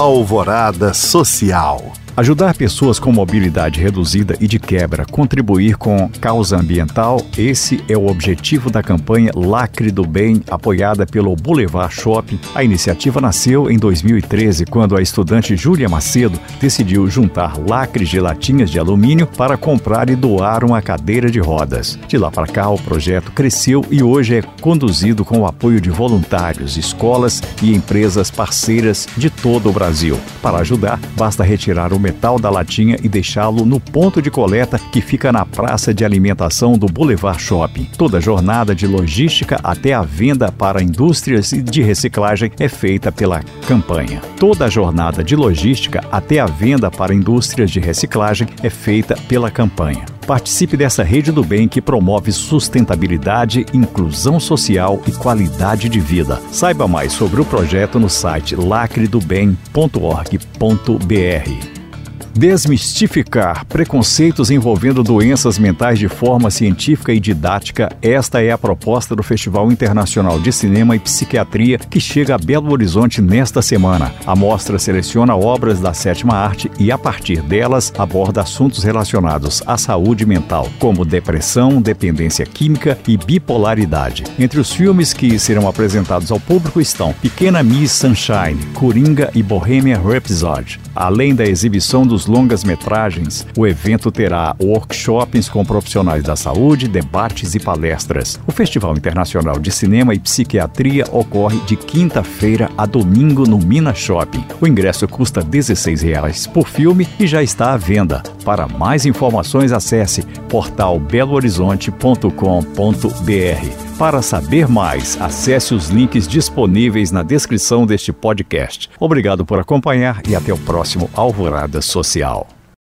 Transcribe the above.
Alvorada Social. Ajudar pessoas com mobilidade reduzida e de quebra, contribuir com causa ambiental, esse é o objetivo da campanha Lacre do Bem, apoiada pelo Boulevard Shopping. A iniciativa nasceu em 2013, quando a estudante Júlia Macedo decidiu juntar lacres de latinhas de alumínio para comprar e doar uma cadeira de rodas. De lá para cá, o projeto cresceu e hoje é conduzido com o apoio de voluntários, escolas e empresas parceiras de todo o Brasil. Para ajudar, basta retirar o metal da latinha e deixá-lo no ponto de coleta que fica na praça de alimentação do Boulevard Shopping. Toda a jornada de logística até a venda para indústrias de reciclagem é feita pela campanha. Toda a jornada de logística até a venda para indústrias de reciclagem é feita pela campanha. Participe dessa rede do bem que promove sustentabilidade, inclusão social e qualidade de vida. Saiba mais sobre o projeto no site lacredobem.org.br. Desmistificar preconceitos envolvendo doenças mentais de forma científica e didática, esta é a proposta do Festival Internacional de Cinema e Psiquiatria que chega a Belo Horizonte nesta semana. A mostra seleciona obras da sétima arte e, a partir delas, aborda assuntos relacionados à saúde mental, como depressão, dependência química e bipolaridade. Entre os filmes que serão apresentados ao público estão Pequena Miss Sunshine, Coringa e Bohemian Rhapsody. Além da exibição dos longas-metragens, o evento terá workshops com profissionais da saúde, debates e palestras. O Festival Internacional de Cinema e Psiquiatria ocorre de quinta-feira a domingo no Minas Shopping. O ingresso custa R$ 16 por filme e já está à venda. Para mais informações, acesse portalbelohorizonte.com.br. Para saber mais, acesse os links disponíveis na descrição deste podcast. Obrigado por acompanhar e até o próximo Alvorada Social.